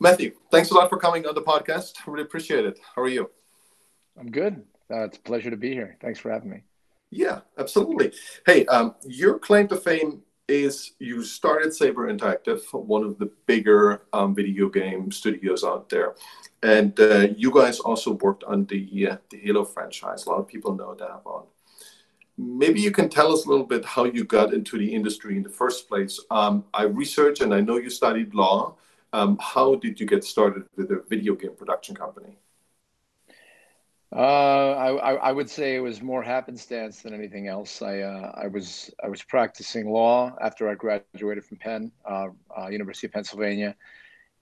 Matthew, thanks a lot for coming on the podcast. Really appreciate it. How are you? I'm good. Uh, it's a pleasure to be here. Thanks for having me. Yeah, absolutely. Hey, um, your claim to fame is you started Saber Interactive, one of the bigger um, video game studios out there, and uh, you guys also worked on the uh, the Halo franchise. A lot of people know that one. Maybe you can tell us a little bit how you got into the industry in the first place. Um, I researched, and I know you studied law. Um, how did you get started with a video game production company? Uh, I, I would say it was more happenstance than anything else. I uh, I was I was practicing law after I graduated from Penn, uh, uh University of Pennsylvania,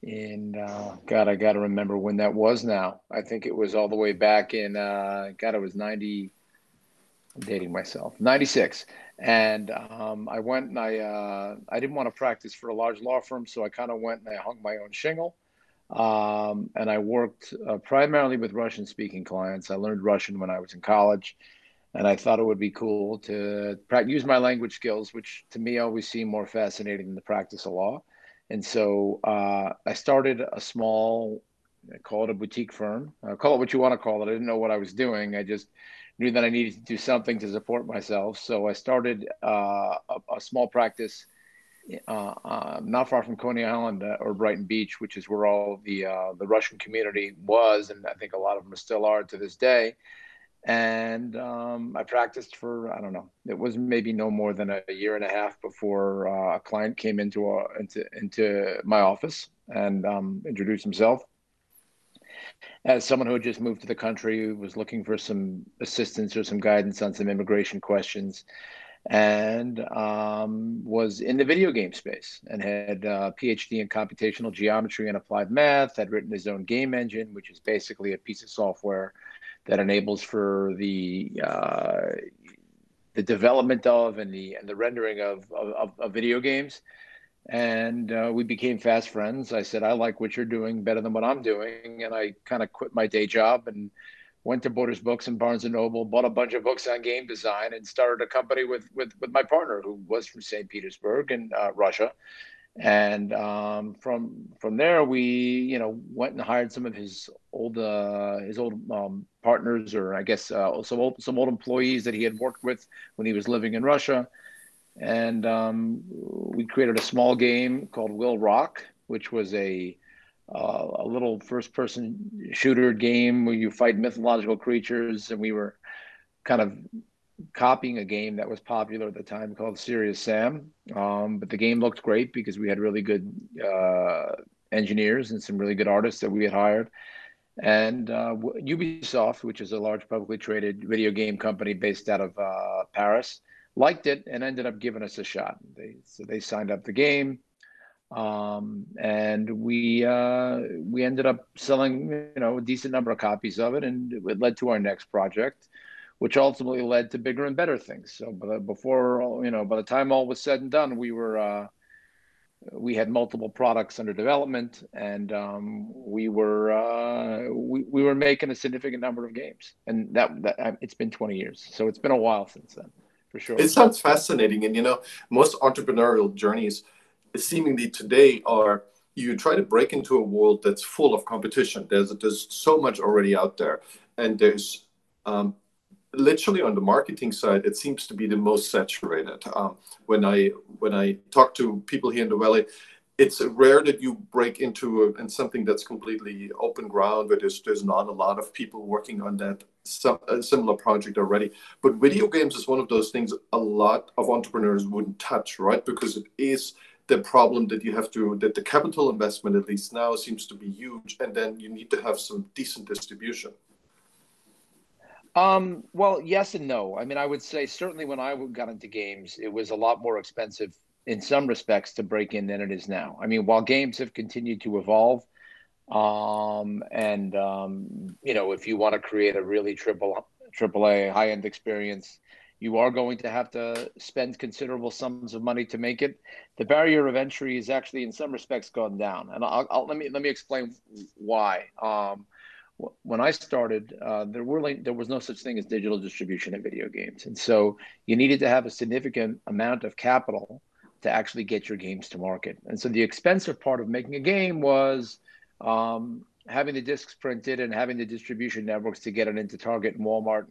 and uh, God, I got to remember when that was. Now I think it was all the way back in uh, God, it was ninety. Dating myself, ninety six, and um, I went and I I didn't want to practice for a large law firm, so I kind of went and I hung my own shingle um, and I worked uh, primarily with Russian speaking clients. I learned Russian when I was in college, and I thought it would be cool to use my language skills, which to me always seemed more fascinating than the practice of law. And so uh, I started a small, I call it a boutique firm. Uh, call it what you want to call it. I didn't know what I was doing. I just knew that I needed to do something to support myself. So I started uh, a, a small practice uh, uh, not far from Coney Island uh, or Brighton Beach, which is where all the uh, the Russian community was, and I think a lot of them still are to this day. And um, I practiced for I don't know, it was maybe no more than a year and a half before a client came into into into my office and um, introduced himself as someone who had just moved to the country, was looking for some assistance or some guidance on some immigration questions and um, was in the video game space and had a PhD in computational geometry and applied math. Had written his own game engine, which is basically a piece of software that enables for the uh, the development of and the and the rendering of of, of video games. And uh, we became fast friends. I said, "I like what you're doing better than what I'm doing," and I kind of quit my day job and went to Borders Books and Barnes and Noble, bought a bunch of books on game design, and started a company with with with my partner who was from St. Petersburg in uh, Russia. And um, from from there, we you know went and hired some of his old uh, his old um, partners, or I guess uh, some old some old employees that he had worked with when he was living in Russia. And um, we created a small game called Will Rock, which was a uh, a little first person shooter game where you fight mythological creatures. And we were kind of copying a game that was popular at the time called Serious Sam. Um, but the game looked great because we had really good uh, engineers and some really good artists that we had hired. And uh, Ubisoft, which is a large publicly traded video game company based out of uh, Paris, liked it and ended up giving us a shot. They, so they signed up the game. Um, and we uh, we ended up selling you know a decent number of copies of it, and it led to our next project, which ultimately led to bigger and better things. So before you know, by the time all was said and done, we were uh, we had multiple products under development, and um, we were uh, we, we were making a significant number of games, and that, that it's been 20 years, so it's been a while since then, for sure. It sounds fascinating, and you know, most entrepreneurial journeys seemingly today are you try to break into a world that's full of competition. There's there's so much already out there, and there's um, literally on the marketing side, it seems to be the most saturated. Um, when I when I talk to people here in the valley, it's rare that you break into a, in something that's completely open ground where there's there's not a lot of people working on that some, a similar project already. But video games is one of those things a lot of entrepreneurs wouldn't touch, right? Because it is the problem that you have to that the capital investment at least now seems to be huge and then you need to have some decent distribution um, well yes and no i mean i would say certainly when i got into games it was a lot more expensive in some respects to break in than it is now i mean while games have continued to evolve um, and um, you know if you want to create a really triple triple a high end experience you are going to have to spend considerable sums of money to make it. The barrier of entry is actually, in some respects, gone down, and I'll, I'll, let me let me explain why. Um, when I started, uh, there were there was no such thing as digital distribution in video games, and so you needed to have a significant amount of capital to actually get your games to market. And so the expensive part of making a game was um, having the discs printed and having the distribution networks to get it into Target and Walmart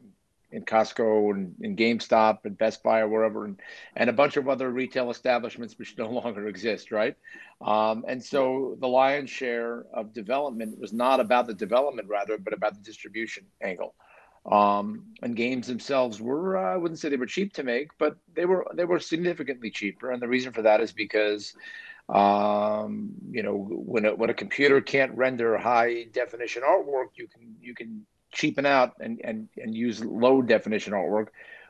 and Costco and, and GameStop and Best Buy or wherever, and, and a bunch of other retail establishments which no longer exist, right? Um, and so the lion's share of development was not about the development, rather, but about the distribution angle. Um, and games themselves were, uh, I wouldn't say they were cheap to make, but they were they were significantly cheaper. And the reason for that is because um, you know, when a, when a computer can't render high definition artwork, you can you can cheapen out and and and use low definition artwork,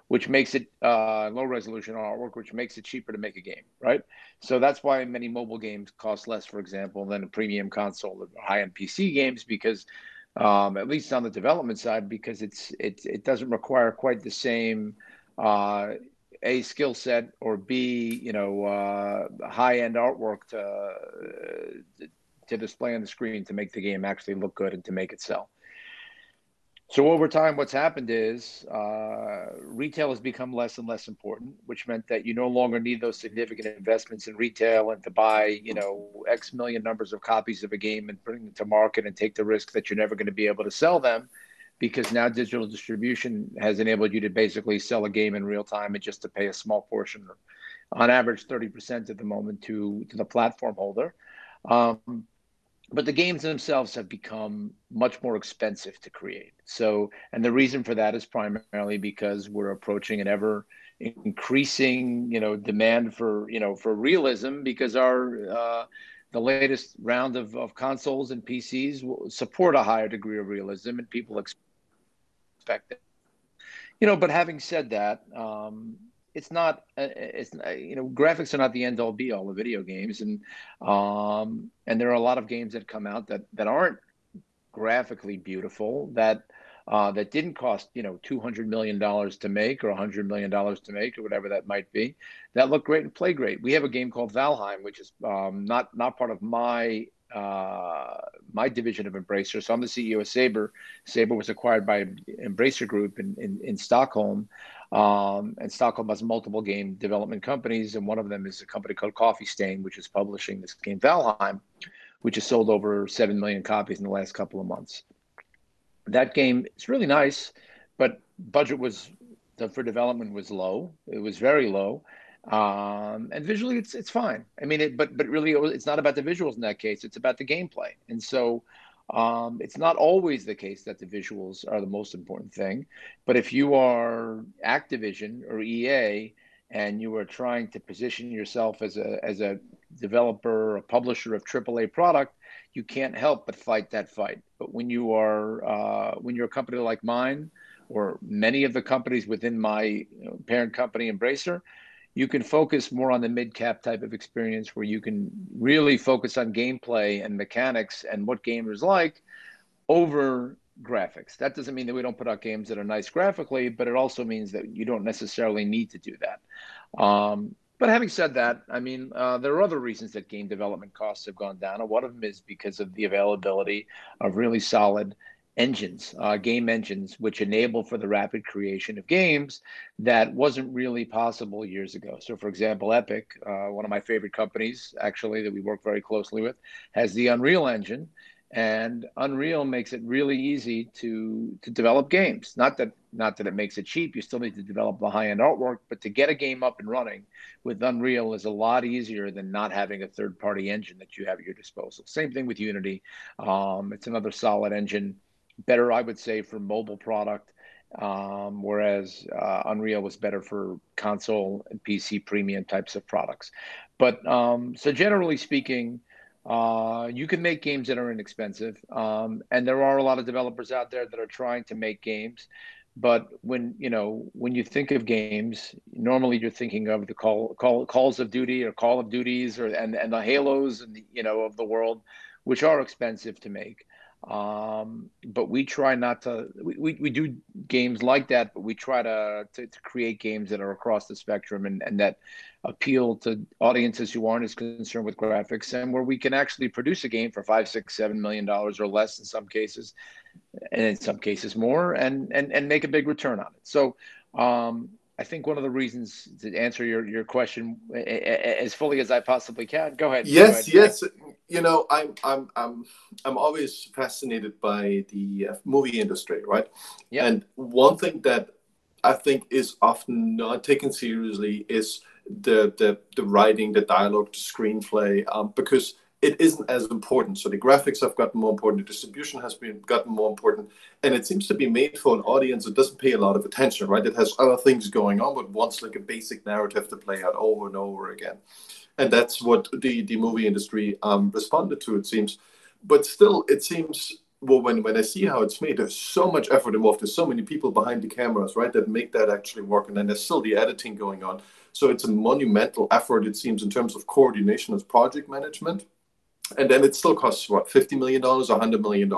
which makes it uh, low resolution artwork, which makes it cheaper to make a game, right? So that's why many mobile games cost less, for example, than a premium console or high end PC games because. Um, at least on the development side, because it's it it doesn't require quite the same uh, a skill set or b you know uh, high end artwork to to display on the screen to make the game actually look good and to make it sell. So over time, what's happened is uh, retail has become less and less important, which meant that you no longer need those significant investments in retail and to buy, you know, X million numbers of copies of a game and bring them to market and take the risk that you're never going to be able to sell them because now digital distribution has enabled you to basically sell a game in real time and just to pay a small portion, on average 30% at the moment, to, to the platform holder. Um, but the games themselves have become much more expensive to create. So, and the reason for that is primarily because we're approaching an ever increasing, you know, demand for, you know, for realism because our, uh, the latest round of, of consoles and PCs will support a higher degree of realism, and people expect it. You know, but having said that, um, it's not uh, it's you know graphics are not the end all be all of video games. And um, and there are a lot of games that come out that that aren't graphically beautiful that uh, that didn't cost you know 200 million dollars to make or 100 million dollars to make or whatever that might be that look great and play great. We have a game called valheim which is um, not not part of my uh, my division of Embracer. So I'm the CEO of Saber. Saber was acquired by Embracer Group in, in, in Stockholm. Um, and Stockholm has multiple game development companies, and one of them is a company called Coffee Stain, which is publishing this game Valheim, which has sold over 7 million copies in the last couple of months. That game is really nice, but budget was for development was low. It was very low um, and visually it's it's fine. I mean, it, but but really it's not about the visuals in that case. It's about the gameplay, and so um, it's not always the case that the visuals are the most important thing. But if you are Activision or EA and you are trying to position yourself as a as a developer, a publisher of AAA product, you can't help but fight that fight. But when you are uh, when you're a company like mine, or many of the companies within my you know, parent company, Embracer, you can focus more on the mid cap type of experience where you can really focus on gameplay and mechanics and what gamers like over graphics. That doesn't mean that we don't put out games that are nice graphically, but it also means that you don't necessarily need to do that. Um, but having said that, I mean, uh, there are other reasons that game development costs have gone down. And one of them is because of the availability of really solid engines, uh, game engines, which enable for the rapid creation of games that wasn't really possible years ago. So, for example, Epic, uh, one of my favorite companies, actually, that we work very closely with, has the Unreal Engine, and Unreal makes it really easy to to develop games. Not that not that it makes it cheap. You still need to develop the high end artwork, but to get a game up and running with Unreal is a lot easier than not having a third party engine that you have at your disposal. Same thing with Unity. Um, it's another solid engine better, I would say, for mobile product, um, whereas uh, Unreal was better for console and PC premium types of products. But um, so generally speaking, uh, you can make games that are inexpensive, um, and there are a lot of developers out there that are trying to make games. But when you know when you think of games, normally you're thinking of the call, call calls of duty or Call of Duties or and and the Halos and the, you know of the world, which are expensive to make. Um, but we try not to. We, we, we, do games like that, but we try to, to, to create games that are across the spectrum and, and that appeal to audiences who aren't as concerned with graphics, and where we can actually produce a game for five, six, seven million dollars or less in some cases, and in some cases more, and and and make a big return on it. So. Um, I think one of the reasons to answer your, your question as fully as I possibly can. Go ahead. Yes, go yes. you know, I'm I'm I'm I'm always fascinated by the uh, movie industry, right? Yeah. And one thing that I think is often not taken seriously is the the the writing, the dialogue, the screenplay, um, because it isn't as important. So the graphics have gotten more important, the distribution has been gotten more important, and it seems to be made for an audience that doesn't pay a lot of attention, right? It has other things going on, but wants like a basic narrative to play out over and over again and that's what the the movie industry um, responded to. It seems, but still, it seems well when when I see how it's made, there's so much effort involved. There's so many people behind the cameras, right, that make that actually work, and then there's still the editing going on. So it's a monumental effort, it seems, in terms of coordination as project management. And then it still costs what, $50 million or $100 million.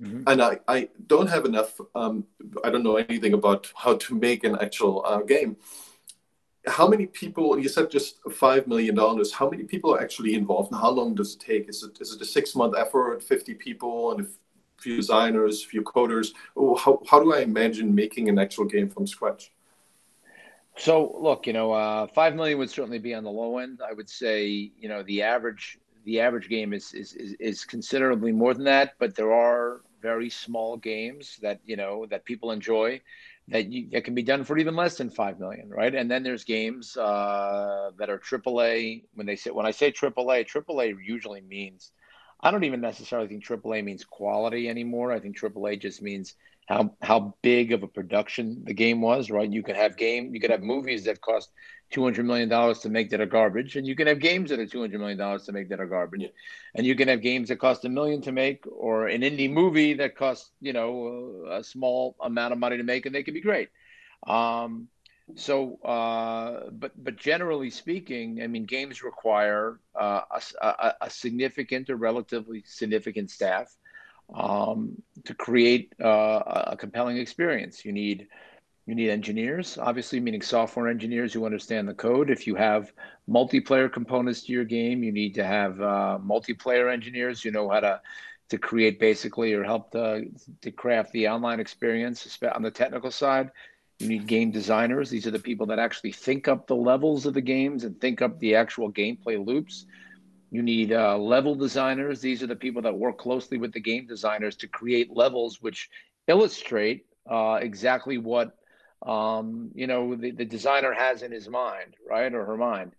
Mm-hmm. And I, I don't have enough, um, I don't know anything about how to make an actual uh, game. How many people you said just five million dollars how many people are actually involved and how long does it take? Is it is it a six month effort 50 people and a few designers a few coders? How, how do i imagine making an actual game from scratch? So look you know uh, five million would certainly be on the low end. I would say you know the average the average game is is, is, is considerably more than that but there are very small games that you know that people enjoy that you, that can be done for even less than five million, right? And then there's games uh, that are AAA. When they say when I say AAA, AAA usually means I don't even necessarily think AAA means quality anymore. I think AAA just means how how big of a production the game was, right? You could have game, you could have movies that cost two hundred million dollars to make that are garbage, and you can have games that are two hundred million dollars to make that are garbage, and you can have games that cost a million to make, or an indie movie that costs you know a small amount of money to make, and they can be great. Um, so, uh, but but generally speaking, I mean, games require uh, a, a, a, significant or relatively significant staff um, to create uh, a compelling experience. You need you need engineers, obviously, meaning software engineers who understand the code. If you have multiplayer components to your game, you need to have uh, multiplayer engineers who know how to to create basically or help to, to craft the online experience on the technical side. You need game designers. These are the people that actually think up the levels of the games and think up the actual gameplay loops. You need uh, level designers. These are the people that work closely with the game designers to create levels which illustrate uh, exactly what um, you know, the, the designer has in his mind, right, or her mind.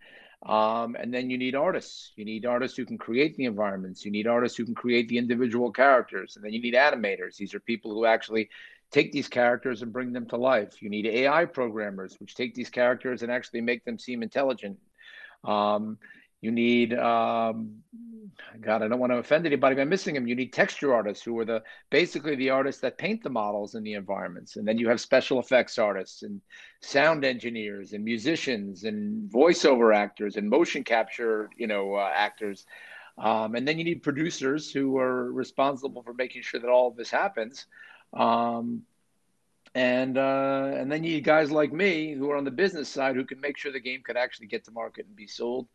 Um, and then you need artists. You need artists who can create the environments. You need artists who can create the individual characters. And then you need animators. These are people who actually take these characters and bring them to life. You need AI programmers, which take these characters and actually make them seem intelligent. Um, you need, um, God, I don't want to offend anybody by missing them. You need texture artists who are the basically the artists that paint the models and the environments, and then you have special effects artists and sound engineers and musicians and voiceover actors and motion capture, you know, uh, actors. Um, and then you need producers who are responsible for making sure that all of this happens. Um, and uh, and then you need guys like me who are on the business side who can make sure the game could actually get to market and be sold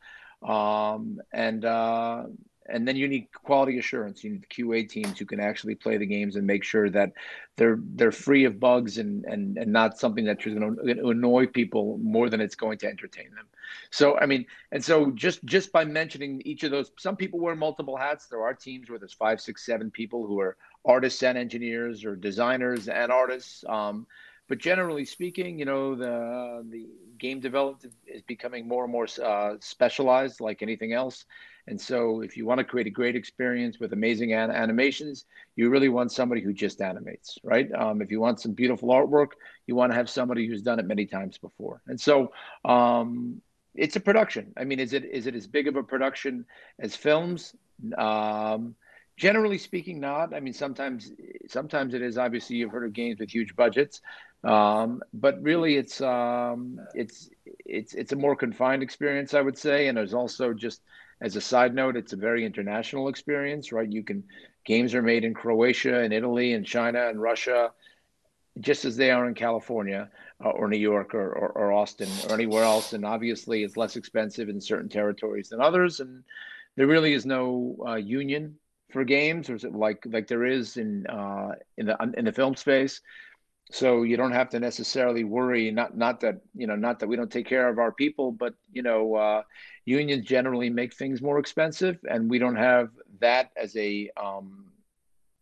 um, and uh, and then you need quality assurance. You need QA teams who can actually play the games and make sure that they're they're free of bugs and and, and not something that's going to annoy people more than it's going to entertain them. So I mean, and so just just by mentioning each of those, some people wear multiple hats. There are teams where there's five, six, seven people who are artists and engineers or designers and artists. Um, but generally speaking, you know, the the game development is becoming more and more uh, specialized, like anything else. And so, if you want to create a great experience with amazing an- animations, you really want somebody who just animates, right? Um, if you want some beautiful artwork, you want to have somebody who's done it many times before. And so, um, it's a production. I mean, is it is it as big of a production as films? Um, generally speaking, not. I mean, sometimes sometimes it is. Obviously, you've heard of games with huge budgets, um, but really, it's um, it's it's it's a more confined experience, I would say. And there's also just as a side note, it's a very international experience, right? You can games are made in Croatia and Italy and China and Russia, just as they are in California uh, or New York or, or, or, Austin or anywhere else. And obviously, it's less expensive in certain territories than others. And there really is no uh, union for games, or is it like like there is in uh, in the in the film space? so you don't have to necessarily worry. Not not that you know not that we don't take care of our people, but you know uh, unions generally make things more expensive, and we don't have that as a um,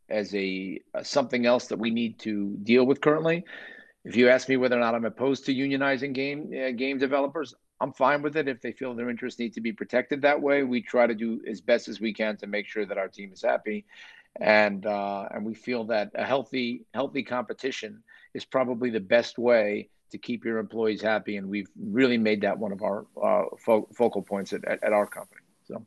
as a uh, something else that we need to deal with currently. If you ask me whether or not I'm opposed to unionizing game uh, game developers, I'm fine with it if they feel their interests need to be protected that way. We try to do as best as we can to make sure that our team is happy, and uh, and we feel that a healthy healthy competition is probably the best way to keep your employees happy, and we've really made that one of our uh, fo- focal points at, at, at, our company. So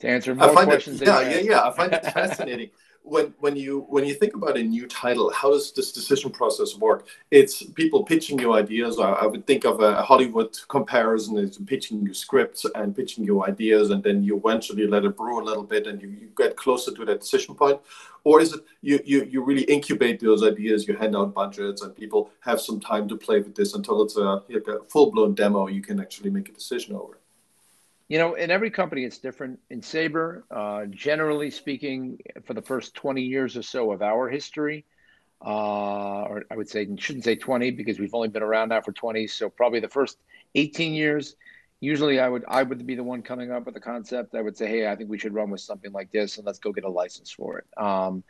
to answer more questions, it, yeah, yeah, yeah, I find it fascinating when when you when you think about a new title, how does this decision process work? It's people pitching you ideas. I, I would think of a Hollywood comparison. It's pitching you scripts and pitching you ideas, and then you eventually let it brew a little bit, and you, you get closer to that decision point. Or is it you, you you really incubate those ideas? You hand out budgets, and people have some time to play with this until it's a, like a full blown demo. You can actually make a decision over. You know, in every company, it's different. In Saber, uh, generally speaking, for the first 20 years or so of our history, uh, or I would say, shouldn't say 20 because we've only been around now for 20. So probably the first 18 years, usually I would I would be the one coming up with the concept. I would say, hey, I think we should run with something like this, and let's go get a license for it. Um,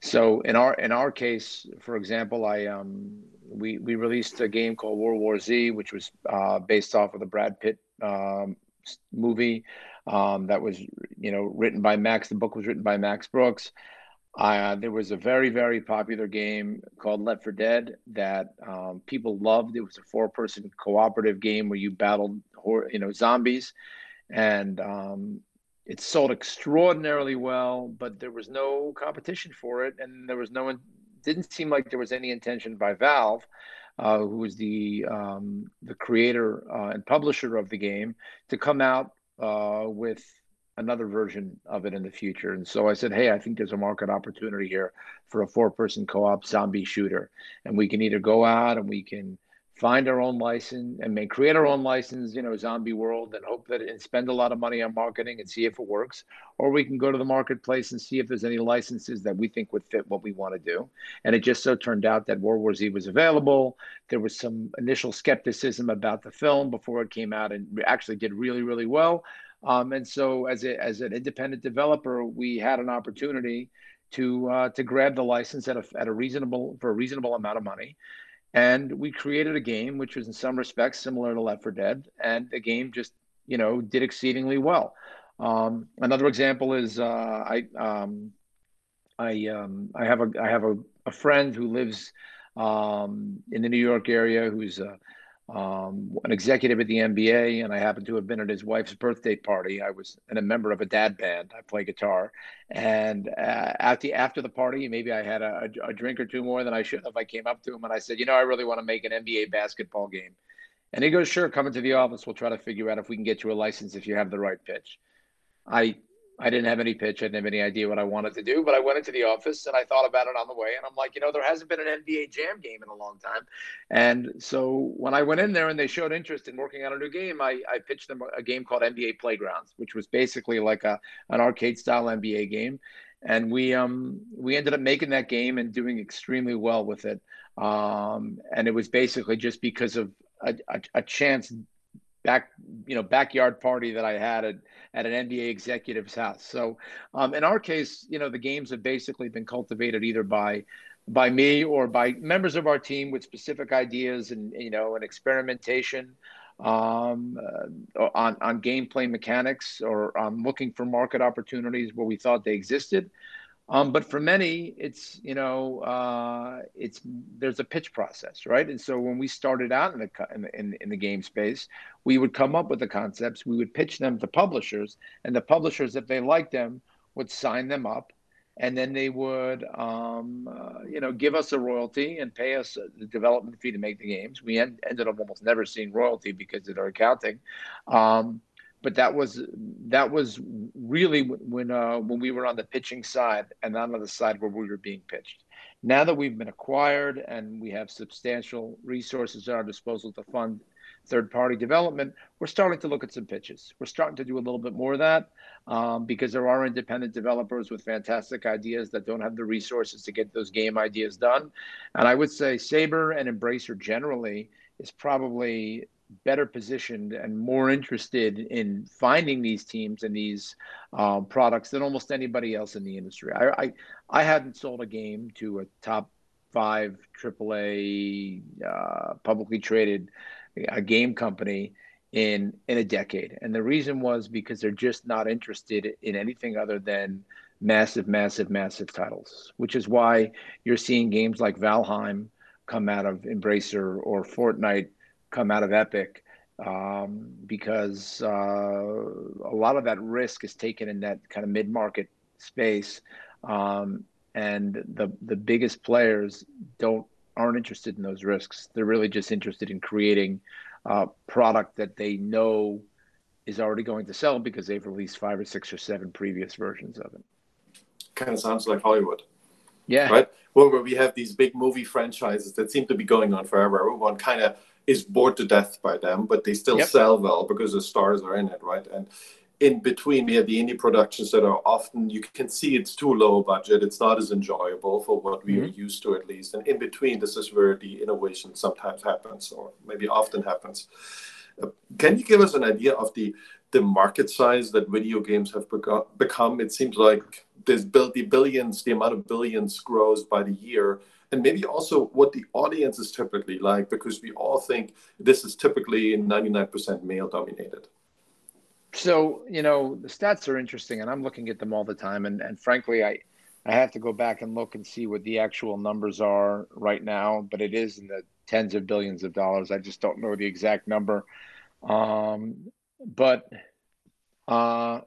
so in our in our case, for example, I um, we we released a game called World War Z, which was uh, based off of the Brad Pitt um, movie um, that was, you know, written by Max. The book was written by Max Brooks. Uh, there was a very, very popular game called Left 4 Dead that um, people loved. It was a four-person cooperative game where you battled, you know, zombies, and um, it sold extraordinarily well. But there was no competition for it, and there was no. One. Didn't seem like there was any intention by Valve uh, who was the um, the creator uh, and publisher of the game, to come out uh, with another version of it in the future. And so I said, hey, I think there's a market opportunity here for a four-person co-op zombie shooter, and we can either go out and we can find our own license and may create our own license, you know, zombie world and hope that and spend a lot of money on marketing and see if it works. Or we can go to the marketplace and see if there's any licenses that we think would fit what we want to do. And it just so turned out that World War Z was available. There was some initial skepticism about the film before it came out and actually did really, really well. Um, and so as a, as an independent developer, we had an opportunity to uh, to grab the license at a, at a reasonable for a reasonable amount of money and we created a game which was in some respects similar to Left 4 Dead, and the game just you know did exceedingly well. Um, another example is uh, I um, I um, I have a I have a, a friend who lives um, in the New York area who's a um, an executive at the NBA, and I happened to have been at his wife's birthday party. I was and a member of a dad band. I play guitar, and uh, after after the party, maybe I had a, a, drink or two more than I should have. I came up to him and I said, "You know, I really want to make an NBA basketball game." And he goes, "Sure, come into the office. We'll try to figure out if we can get you a license if you have the right pitch." I I didn't have any pitch. I didn't have any idea what I wanted to do, but I went into the office and I thought about it on the way. And I'm like, you know, there hasn't been an NBA Jam game in a long time. And so when I went in there and they showed interest in working on a new game, I, I pitched them a game called NBA Playgrounds, which was basically like a an arcade style NBA game. And we um we ended up making that game and doing extremely well with it. Um, and it was basically just because of a, a, a chance back you know backyard party that I had at, at an NBA executive's house. So um, in our case, you know the games have basically been cultivated either by by me or by members of our team with specific ideas and you know and experimentation um, uh, on on gameplay mechanics or um, looking for market opportunities where we thought they existed. Um, but for many, it's you know, uh, it's there's a pitch process, right? And so when we started out in the in, in the game space, we would come up with the concepts, we would pitch them to publishers, and the publishers, if they liked them, would sign them up, and then they would, um, uh, you know, give us a royalty and pay us the development fee to make the games. We en- ended up almost never seeing royalty because of their accounting. Um, but that was that was really when uh, when we were on the pitching side and not on the side where we were being pitched. Now that we've been acquired and we have substantial resources at our disposal to fund third party development, we're starting to look at some pitches. We're starting to do a little bit more of that um, because there are independent developers with fantastic ideas that don't have the resources to get those game ideas done. And I would say Saber and Embracer generally is probably better positioned and more interested in finding these teams and these um, products than almost anybody else in the industry. I, I, I hadn't sold a game to a top five AAA uh, publicly traded a game company in in a decade. And the reason was because they're just not interested in anything other than massive, massive, massive titles, which is why you're seeing games like Valheim come out of Embracer or Fortnite come out of Epic. Um, because uh, a lot of that risk is taken in that kind of mid-market space, um, and the the biggest players don't aren't interested in those risks. They're really just interested in creating uh, product that they know is already going to sell because they've released five or six or seven previous versions of it. Kind of sounds like Hollywood. Yeah. Right? Well, where we have these big movie franchises that seem to be going on forever. Everyone kind of is bored to death by them, but they still yep. sell well because the stars are in it, right? And in between we have the indie productions that are often you can see it's too low budget it's not as enjoyable for what we mm-hmm. are used to at least and in between this is where the innovation sometimes happens or maybe often happens uh, can you give us an idea of the the market size that video games have become it seems like there's the billions the amount of billions grows by the year and maybe also what the audience is typically like because we all think this is typically 99% male dominated so you know the stats are interesting, and I'm looking at them all the time. And and frankly, I I have to go back and look and see what the actual numbers are right now. But it is in the tens of billions of dollars. I just don't know the exact number. Um, but uh,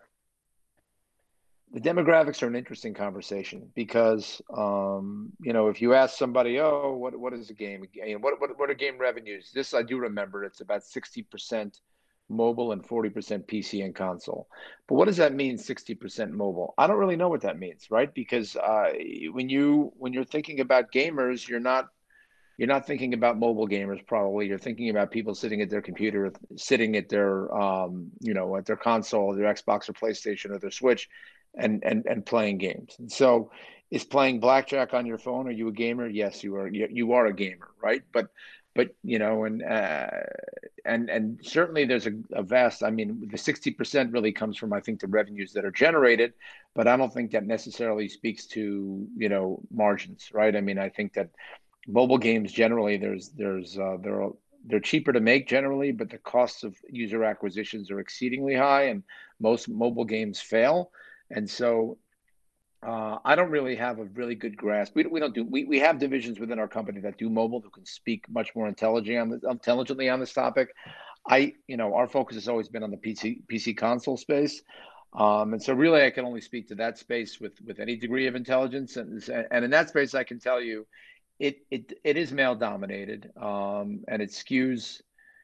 the demographics are an interesting conversation because um, you know if you ask somebody, oh, what what is a game? What what what are game revenues? This I do remember. It's about sixty percent mobile and 40% PC and console. But what does that mean 60% mobile? I don't really know what that means, right? Because uh, when you when you're thinking about gamers, you're not you're not thinking about mobile gamers probably. You're thinking about people sitting at their computer, sitting at their um, you know, at their console, their Xbox or PlayStation or their Switch and and and playing games. And so is playing blackjack on your phone are you a gamer? Yes, you are you, you are a gamer, right? But but you know, and uh, and and certainly there's a, a vast. I mean, the sixty percent really comes from I think the revenues that are generated, but I don't think that necessarily speaks to you know margins, right? I mean, I think that mobile games generally there's there's uh, there are they're cheaper to make generally, but the costs of user acquisitions are exceedingly high, and most mobile games fail. And so uh, I don't really have a really good grasp. We, we don't do we, we have divisions within our company that do mobile who can speak much more intelligently on the, intelligently on this topic. I you know our focus has always been on the PC PC console space, um, and so really I can only speak to that space with with any degree of intelligence. And and in that space I can tell you, it it it is male dominated, um, and it skews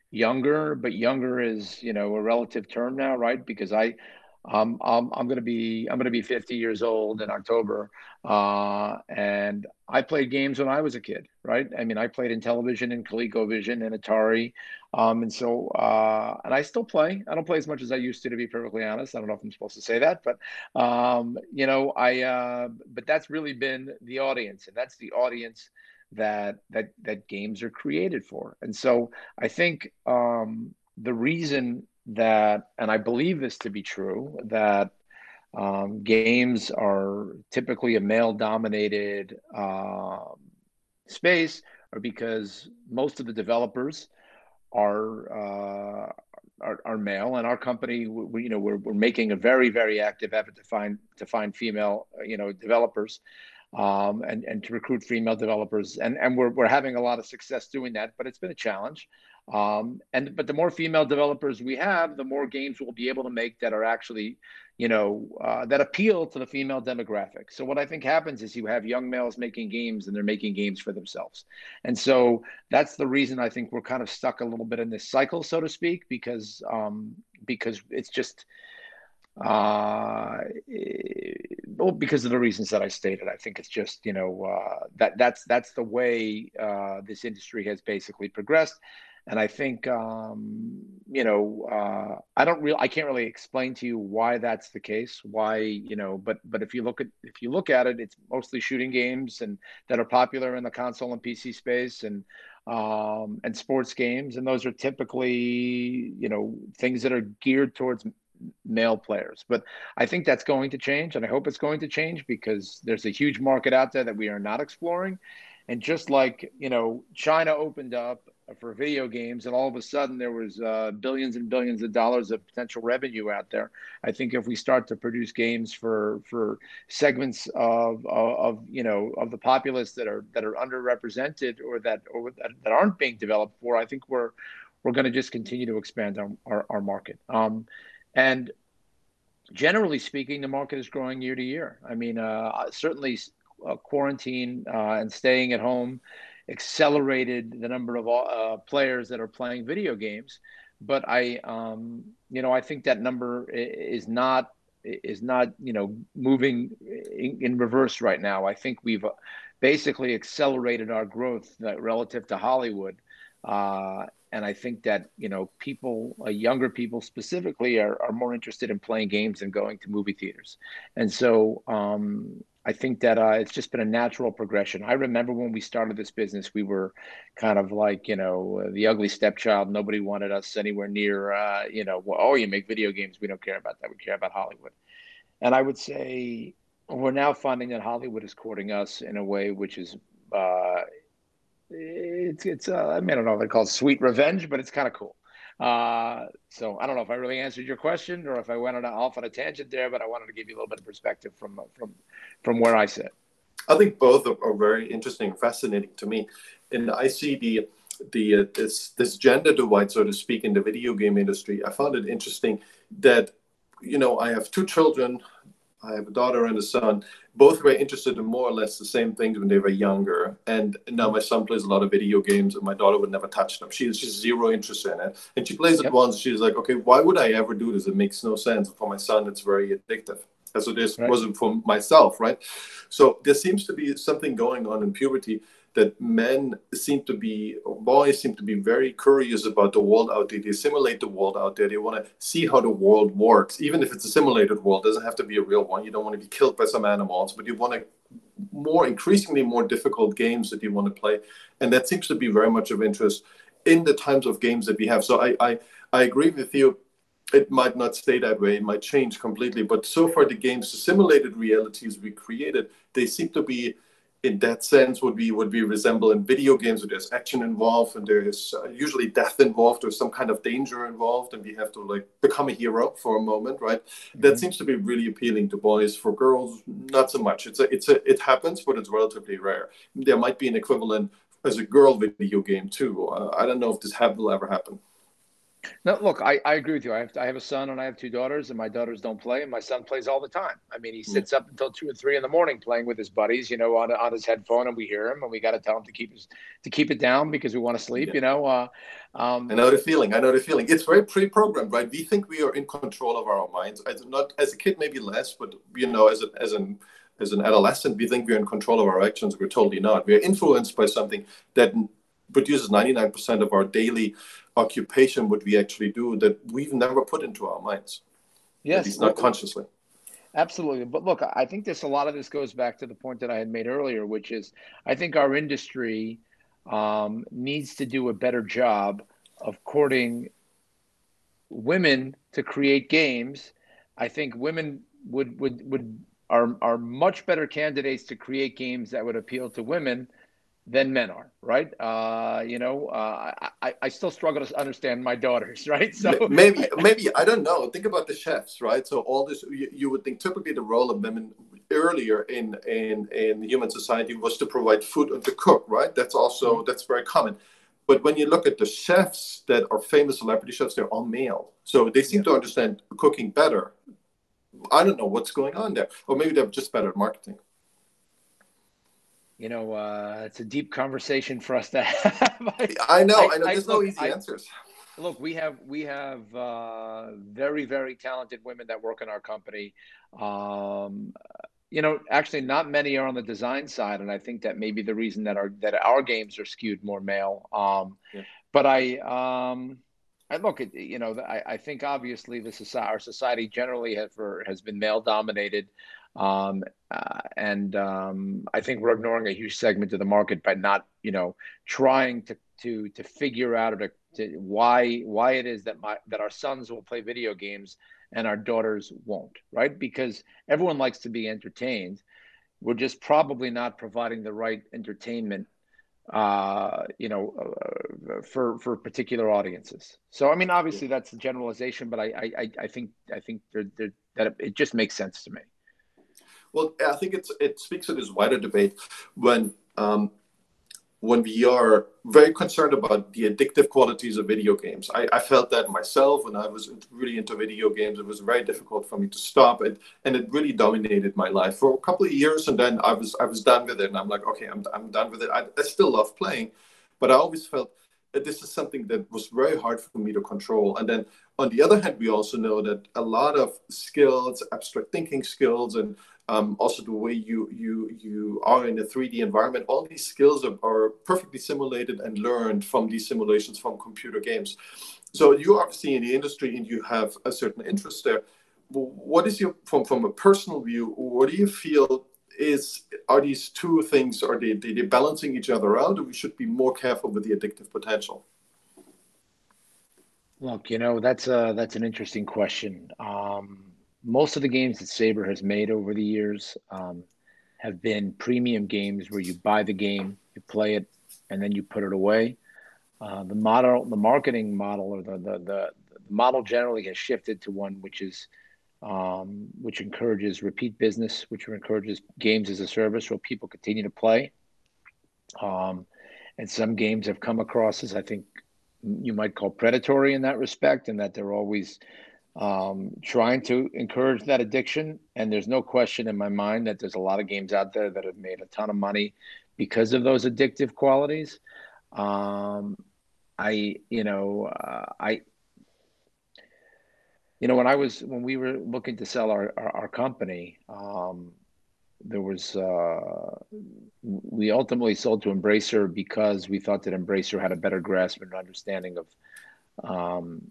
younger. But younger is you know a relative term now, right? Because I I'm, I'm going to be I'm going to be 50 years old in October, uh, and I played games when I was a kid, right? I mean, I played Intellivision and ColecoVision and Atari, um, and so uh, and I still play. I don't play as much as I used to, to be perfectly honest. I don't know if I'm supposed to say that, but um, you know, I uh, but that's really been the audience, and that's the audience that that that games are created for, and so I think um, the reason that, and I believe this to be true, that um, games are typically a male dominated uh, space, or because most of the developers are, uh, are, are male, and our company, we, you know, we're, we're making a very very active effort to find to find female, you know, developers. Um, and, and to recruit female developers. And, and we're, we're having a lot of success doing that, but it's been a challenge. Um, and but the more female developers we have, the more games we'll be able to make that are actually, you know, uh, that appeal to the female demographic. So what I think happens is you have young males making games and they're making games for themselves. And so that's the reason I think we're kind of stuck a little bit in this cycle, so to speak, because um, because it's just uh well because of the reasons that i stated i think it's just you know uh that that's that's the way uh this industry has basically progressed and I think um, you know uh, I don't really I can't really explain to you why that's the case. Why you know, but but if you look at if you look at it, it's mostly shooting games and that are popular in the console and PC space and um, and sports games, and those are typically you know things that are geared towards male players. But I think that's going to change, and I hope it's going to change because there's a huge market out there that we are not exploring. And just like you know, China opened up for video games, and all of a sudden there was uh, billions and billions of dollars of potential revenue out there. I think if we start to produce games for for segments of, of, you know of the populace that are that are underrepresented or that or that, that aren't being developed for, I think we're we're going to just continue to expand our our, our market. Um, and generally speaking, the market is growing year to year. I mean, uh, certainly uh, quarantine uh, and staying at home accelerated the number of uh, players that are playing video games. But I, um, you know, I think that number is not is not you know moving in, in reverse right now. I think we've uh, basically accelerated our growth relative to Hollywood. Uh, and I think that you know people, uh, younger people specifically, are, are more interested in playing games than going to movie theaters. And so um, I think that uh, it's just been a natural progression. I remember when we started this business, we were kind of like, you know, the ugly stepchild. Nobody wanted us anywhere near, uh, you know, well, oh, you make video games. We don't care about that. We care about Hollywood. And I would say we're now finding that Hollywood is courting us in a way which is, uh, it's, it's, uh, I mean, I don't know if they call it sweet revenge, but it's kind of cool. Uh, so I don't know if I really answered your question or if I went on a, off on a tangent there, but I wanted to give you a little bit of perspective from from from where I sit. I think both are, very interesting, and fascinating to me, and I see the the uh, this this gender divide, so to speak, in the video game industry. I found it interesting that you know I have two children I have a daughter and a son. Both were interested in more or less the same things when they were younger. And now my son plays a lot of video games, and my daughter would never touch them. She has just zero interest in it. And she plays it once. She's like, okay, why would I ever do this? It makes no sense. For my son, it's very addictive. As it is, right. wasn't for myself, right? So there seems to be something going on in puberty that men seem to be, boys seem to be very curious about the world out there. They simulate the world out there. They want to see how the world works, even if it's a simulated world. It doesn't have to be a real one. You don't want to be killed by some animals, but you want to more increasingly more difficult games that you want to play, and that seems to be very much of interest in the times of games that we have. So I I, I agree with you. It might not stay that way. It might change completely. But so far, the games, the simulated realities we created, they seem to be in that sense would be would be resemble in video games where there's action involved and there is uh, usually death involved or some kind of danger involved and we have to like become a hero for a moment right? Mm-hmm. that seems to be really appealing to boys. For girls not so much. It's a it's a it happens but it's relatively rare. There might be an equivalent as a girl video game too. Uh, i don't know if this have, will ever happen no, look, I, I agree with you. I have I have a son and I have two daughters, and my daughters don't play, and my son plays all the time. I mean, he hmm. sits up until two or three in the morning playing with his buddies, you know, on on his headphone, and we hear him, and we got to tell him to keep his to keep it down because we want to sleep, yeah. you know. Uh, um, I know the feeling. I know the feeling. It's very pre-programmed, right? We think we are in control of our minds. As not as a kid, maybe less, but you know, as a, as an as an adolescent, we think we're in control of our actions. We're totally not. We're influenced by something that produces 99% of our daily occupation what we actually do that we've never put into our minds. Yes, at least not consciously. Absolutely. But look, I think this a lot of this goes back to the point that I had made earlier, which is I think our industry um, needs to do a better job of courting women to create games. I think women would would would are are much better candidates to create games that would appeal to women than men are, right? Uh, you know, uh, I, I still struggle to understand my daughters, right? So maybe, maybe I don't know. Think about the chefs, right? So all this, you, you would think typically the role of women earlier in in in human society was to provide food and to cook, right? That's also mm-hmm. that's very common. But when you look at the chefs that are famous celebrity chefs, they're all male, so they seem yeah. to understand cooking better. I don't know what's going on there, or maybe they're just better at marketing you know, uh, it's a deep conversation for us to have. I, know, I, I know. There's I, no easy I, answers. Look, we have we have uh, very very talented women that work in our company. Um, you know, actually, not many are on the design side, and I think that may be the reason that our that our games are skewed more male. Um, yeah. But I, um, I look at you know, I, I think obviously the society, our society generally has has been male dominated. Um, uh, and um, I think we're ignoring a huge segment of the market by not, you know, trying to to to figure out or to, to why why it is that my that our sons will play video games and our daughters won't, right? Because everyone likes to be entertained. We're just probably not providing the right entertainment, uh, you know, uh, for for particular audiences. So, I mean, obviously that's a generalization, but I I, I think I think they're, they're, that it just makes sense to me. Well, I think it's it speaks to this wider debate when um, when we are very concerned about the addictive qualities of video games. I, I, felt that myself when I was really into video games. It was very difficult for me to stop it, and it really dominated my life for a couple of years. And then I was I was done with it, and I'm like, okay, I'm I'm done with it. I, I still love playing, but I always felt that this is something that was very hard for me to control. And then on the other hand, we also know that a lot of skills, abstract thinking skills, and um, also the way you you you are in a 3D environment. All these skills are, are, perfectly simulated and learned from these simulations from computer games. So you obviously in the industry and you have a certain interest there. What is your from from a personal view? What do you feel is are these two things are they they balancing each other out, or we should be more careful with the addictive potential? Look, you know that's a that's an interesting question. Um, most of the games that Saber has made over the years um, have been premium games where you buy the game, you play it, and then you put it away. Uh, the model, the marketing model, or the, the, the model generally has shifted to one which is um, which encourages repeat business, which encourages games as a service, where people continue to play. Um, and some games have come across as I think you might call predatory in that respect, and that they're always um, trying to encourage that addiction. And there's no question in my mind that there's a lot of games out there that have made a ton of money because of those addictive qualities. Um, I, you know, uh, I, you know, when I was when we were looking to sell our our, our company, um, there was uh, we ultimately sold to Embracer because we thought that Embracer had a better grasp and understanding of um,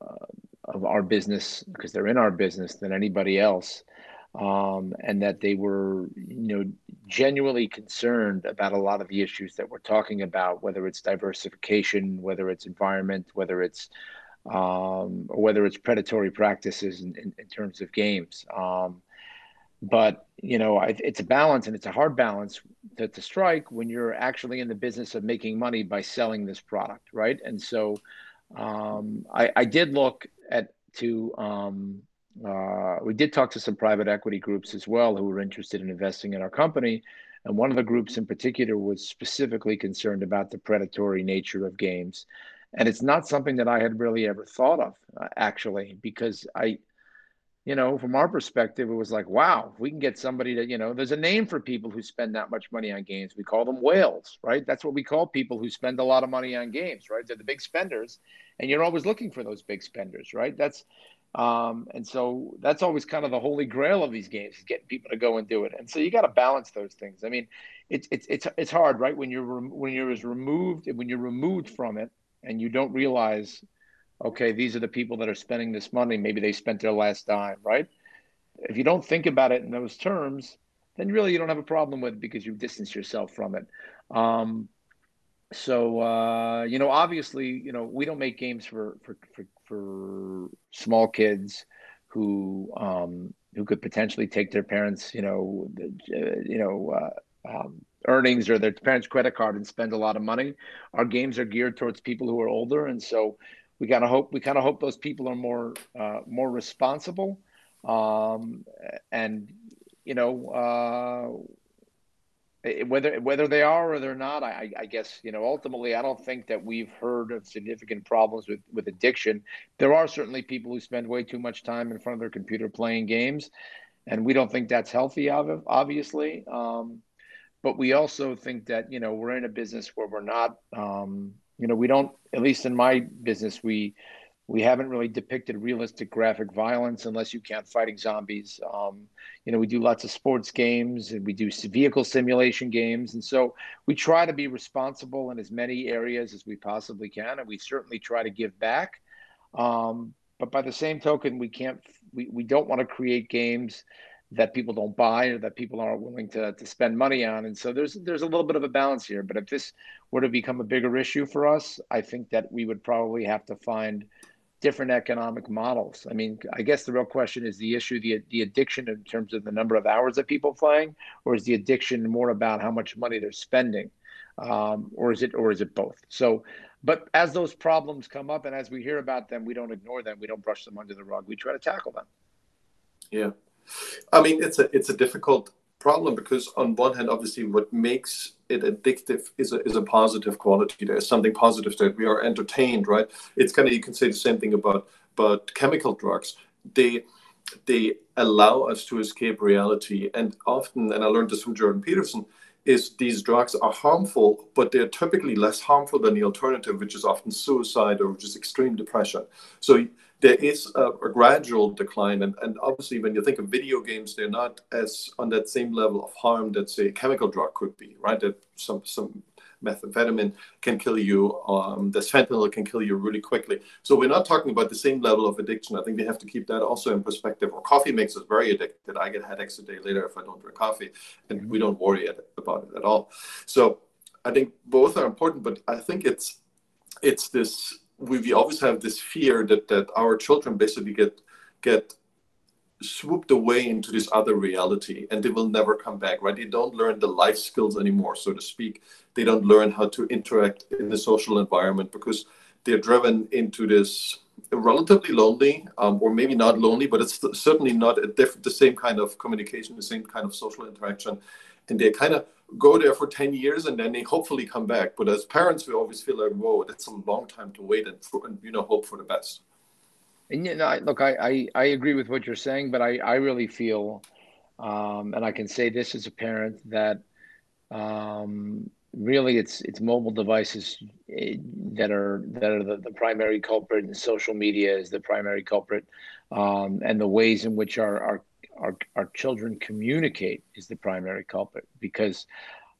uh, of our business because they're in our business than anybody else. Um, and that they were you know genuinely concerned about a lot of the issues that we're talking about whether it's diversification whether it's environment whether it's um, or whether it's predatory practices in, in, in terms of games. Um, but you know I, it's a balance and it's a hard balance to, to strike when you're actually in the business of making money by selling this product right? And so um, I, I, did look at to um, uh, we did talk to some private equity groups as well who were interested in investing in our company. And one of the groups in particular was specifically concerned about the predatory nature of games. And it's not something that I had really ever thought of, uh, actually, because I, you know, from our perspective, it was like, wow, we can get somebody to, you know, there's a name for people who spend that much money on games. We call them whales, right? That's what we call people who spend a lot of money on games, right? They're the big spenders and you're always looking for those big spenders, right? That's um, and so that's always kind of the holy grail of these games is getting people to go and do it. And so you got to balance those things. I mean, it's it's it's it's hard, right? When you're when you're as removed when you're removed from it and you don't realize, okay, these are the people that are spending this money. Maybe they spent their last dime, right? If you don't think about it in those terms, then really you don't have a problem with it because you distance yourself from it. Um, so uh, you know, obviously, you know, we don't make games for for for, for small kids who um, who could potentially take their parents, you know, uh, you know, uh, um, earnings or their parents' credit card and spend a lot of money. Our games are geared towards people who are older, and so we kind of hope we kind of hope those people are more uh, more responsible, um, and you know uh, whether whether they are or they're not, I, I guess you know ultimately I don't think that we've heard of significant problems with with addiction. There are certainly people who spend way too much time in front of their computer playing games, and we don't think that's healthy. Obviously, um, but we also think that you know we're in a business where we're not, um, you know, we don't. At least in my business, we We haven't really depicted realistic graphic violence unless you count fighting zombies. Um, you know, we do lots of sports games and we do vehicle simulation games. And so we try to be responsible in as many areas as we possibly can. And we certainly try to give back. Um, but by the same token, we can't, we, we don't want to create games that people don't buy or that people aren't willing to, to spend money on. And so there's there's a little bit of a balance here. But if this were to become a bigger issue for us, I think that we would probably have to find different economic models. I mean, I guess the real question is the issue the the addiction in terms of the number of hours that people playing, or is the addiction more about how much money they're spending, um, or is it or is it both? So, but as those problems come up and as we hear about them, we don't ignore them. We don't brush them under the rug. We try to tackle them. Yeah, I mean it's a it's a difficult problem because on one hand, obviously, what makes it addictive is a, is a positive quality. There's something positive that we are entertained, right? It's kind of you can say the same thing about about chemical drugs. They they allow us to escape reality, and often, and I learned this from Jordan Peterson, is these drugs are harmful, but they're typically less harmful than the alternative, which is often suicide or just extreme depression. So there is a, a, gradual decline. And, and obviously, when you think of video games, they're not as on that same level of harm that, say, a chemical drug could be, right? That some, some methamphetamine can kill you, um, this fentanyl can kill you really quickly. So we're not talking about the same level of addiction. I think we have to keep that also in perspective. Or coffee makes us very addicted. I get headaches a day later if I don't drink coffee, and we don't worry about it at all. So I think both are important, but I think it's it's this we, we always have this fear that that our children basically get get swooped away into this other reality and they will never come back right? They don't learn the life skills anymore so to speak. They don't learn how to interact in the social environment because they're driven into this relatively lonely um, or maybe not lonely but it's certainly not diff- the same kind of communication the same kind of social interaction. And they're kind of go there for 10 years and then they hopefully come back. But as parents, we always feel like, whoa, that's a long time to wait and, and you know, hope for the best. And you know, look, I, I, I agree with what you're saying, but I, I really feel, um, and I can say this as a parent that um, really it's it's mobile devices eh, that are that are the, the primary culprit, and social media is the primary culprit, um, and the ways in which our, our our, our children communicate is the primary culprit because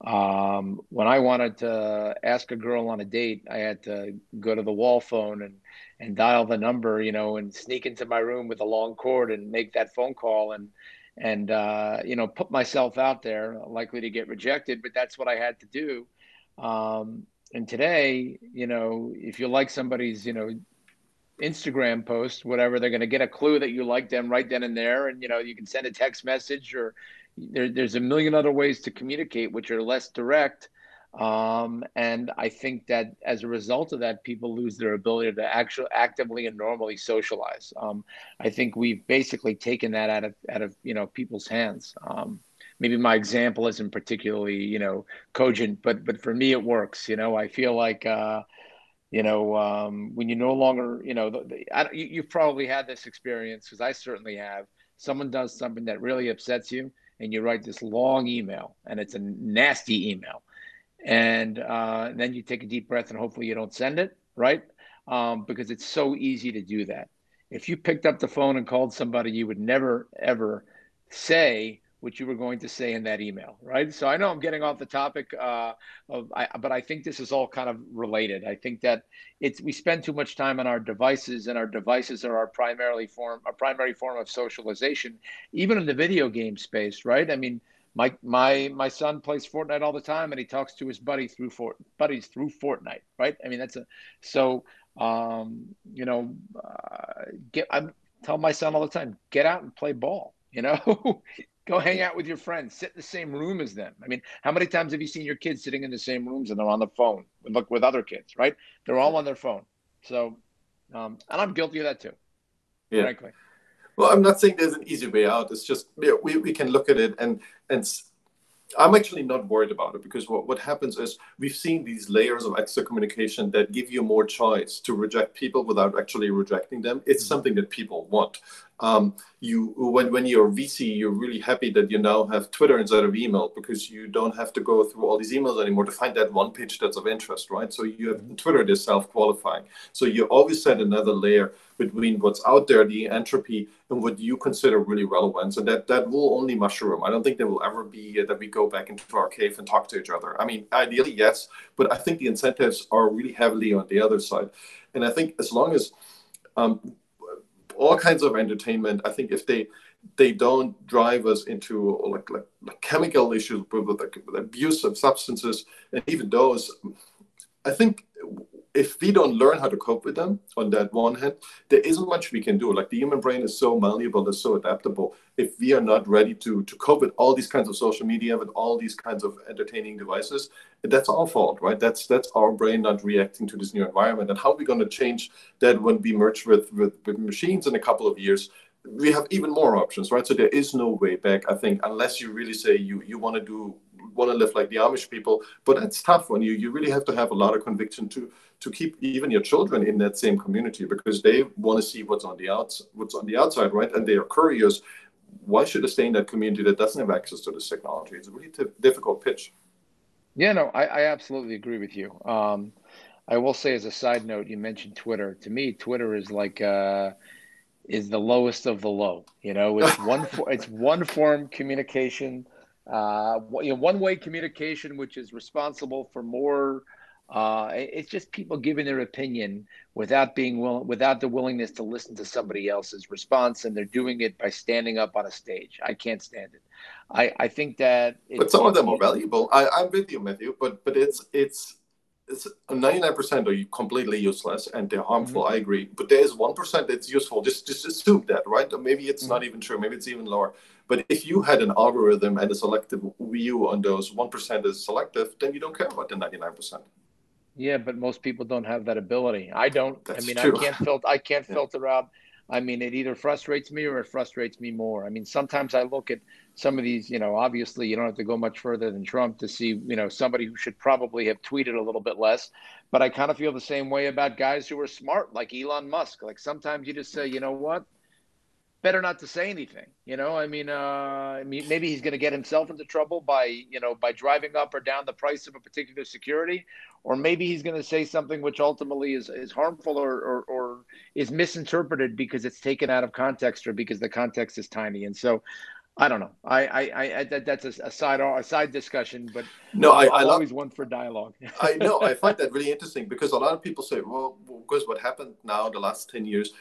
um, when I wanted to ask a girl on a date, I had to go to the wall phone and, and dial the number, you know, and sneak into my room with a long cord and make that phone call and, and, uh, you know, put myself out there likely to get rejected, but that's what I had to do. Um, and today, you know, if you like somebody's, you know, Instagram post, whatever, they're going to get a clue that you like them right then and there. And, you know, you can send a text message or there, there's a million other ways to communicate, which are less direct. Um, and I think that as a result of that, people lose their ability to actually actively and normally socialize. Um, I think we've basically taken that out of, out of, you know, people's hands. Um, maybe my example isn't particularly, you know, cogent, but, but for me, it works. You know, I feel like, uh, you know um, when you no longer you know the, the, I, you, you've probably had this experience because i certainly have. Someone does something that really upsets you and you write this long email and it's a nasty email. And, uh, and then you take a deep breath and hopefully you don't send it right? Um, because it's so easy to do that. If you picked up the phone and called somebody you would never ever say what you were going to say in that email, right? So I know I'm getting off the topic uh, of, I, but I think this is all kind of related. I think that it's we spend too much time on our devices, and our devices are our primarily form, a primary form of socialization, even in the video game space, right? I mean, my my my son plays Fortnite all the time, and he talks to his buddy through Fort buddies through Fortnite, right? I mean, that's a so um, you know, uh, get I tell my son all the time, get out and play ball. You know, Go hang out with your friends. Sit in the same room as them. I mean, how many times have you seen your kids sitting in the same rooms and they're on the phone Look with other kids, right? They're all on their phone. So, um, and I'm guilty of that too, yeah. frankly. Well, I'm not saying there's an easy way out. It's just you know, we, we can look at it and and I'm actually not worried about it because what, what happens is we've seen these layers of extra communication that give you more choice to reject people without actually rejecting them. It's mm-hmm. something that people want. Um, you when when you're VC, you're really happy that you now have Twitter instead of email because you don't have to go through all these emails anymore to find that one pitch that's of interest, right? So you have Twitter is self-qualifying. So you always set another layer between what's out there, the entropy, and what you consider really relevant. And that that will only mushroom. I don't think there will ever be uh, that we go back into our cave and talk to each other. I mean, ideally yes, but I think the incentives are really heavily on the other side. And I think as long as um, all kinds of entertainment. I think if they they don't drive us into like like, like chemical issues with, with, with abuse of substances and even those, I think if we don't learn how to cope with them on that one hand, there isn't much we can do. Like the human brain is so malleable, it's so adaptable. If we are not ready to to cope with all these kinds of social media, with all these kinds of entertaining devices, that's our fault, right? That's that's our brain not reacting to this new environment. And how are we going to change that when we merge with, with with machines in a couple of years? We have even more options, right? So there is no way back, I think, unless you really say you you want to do want to live like the Amish people. But that's tough when you you really have to have a lot of conviction to to keep even your children in that same community because they want to see what's on the outs what's on the outside, right? And they are curious. Why should they stay in that community that doesn't have access to this technology? It's a really t- difficult pitch. Yeah, no, I, I absolutely agree with you. Um, I will say, as a side note, you mentioned Twitter. To me, Twitter is like uh, is the lowest of the low. You know, it's one it's one form communication, uh, you know, one way communication, which is responsible for more uh, it's just people giving their opinion without being willing, without the willingness to listen to somebody else's response, and they're doing it by standing up on a stage. I can't stand it. I, I think that. but some of them are valuable. I, I'm with you, Matthew. But but it's it's it's 99% are completely useless and they're harmful. Mm-hmm. I agree. But there is 1% that's useful. Just just assume that, right? Or maybe it's mm-hmm. not even true. Maybe it's even lower. But if you had an algorithm and a selective view on those 1% is selective, then you don't care about the 99%. Yeah, but most people don't have that ability. I don't. That's I mean, true. I can't filter. I can't yeah. filter out. I mean, it either frustrates me or it frustrates me more. I mean, sometimes I look at some of these. You know, obviously, you don't have to go much further than Trump to see. You know, somebody who should probably have tweeted a little bit less. But I kind of feel the same way about guys who are smart, like Elon Musk. Like sometimes you just say, you know what? Better not to say anything. You know, I mean, uh, I mean, maybe he's going to get himself into trouble by, you know, by driving up or down the price of a particular security, or maybe he's going to say something which ultimately is, is harmful or, or, or is misinterpreted because it's taken out of context or because the context is tiny. And so, I don't know. I, I, I that, that's a, a, side a side discussion, but no, I, I always love, one for dialogue. I know. I find that really interesting because a lot of people say, well, because what happened now the last ten years,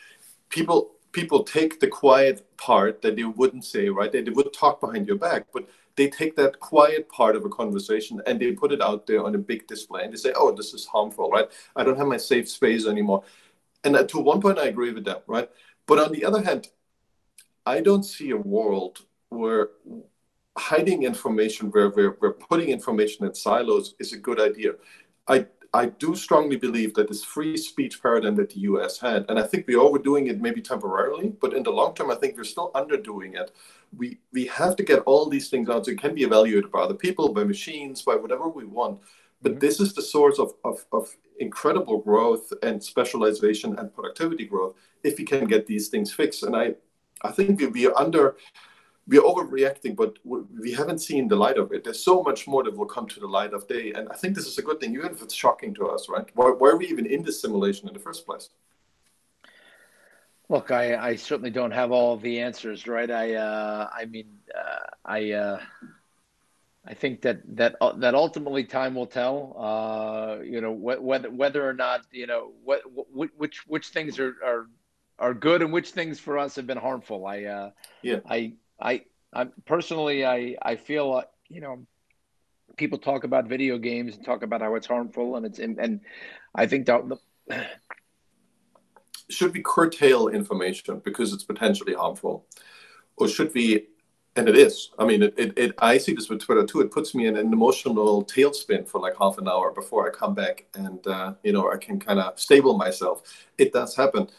people people take the quiet part that they wouldn't say, right? They, they would talk behind your back, but they take that quiet part of a conversation and they put it out there on a big display and they say, oh, this is harmful, right? I don't have my safe space anymore. And to one point, I agree with that, right? But on the other hand, I don't see a world where hiding information, where we're, we're putting information in silos is a good idea. I I do strongly believe that this free speech paradigm that the US had, and I think we're overdoing it maybe temporarily, but in the long term, I think we're still underdoing it. We we have to get all these things out so it can be evaluated by other people, by machines, by whatever we want. But mm-hmm. this is the source of, of, of incredible growth and specialization and productivity growth if we can get these things fixed. And I I think we, we under we're overreacting, but we haven't seen the light of it. There's so much more that will come to the light of day, and I think this is a good thing, even if it's shocking to us, right? Why, why are we even in this simulation in the first place? Look, I, I certainly don't have all the answers, right? I uh, I mean, uh, I uh, I think that that uh, that ultimately time will tell. Uh, you know, wh- whether whether or not you know what, which which things are are are good and which things for us have been harmful. I uh, yeah I I, I personally, I, I feel, uh, you know, people talk about video games and talk about how it's harmful and it's, and, and I think that the, should we curtail information because it's potentially harmful, or should we? And it is. I mean, it, it, it I see this with Twitter too. It puts me in an emotional tailspin for like half an hour before I come back, and uh, you know, I can kind of stable myself. It does happen.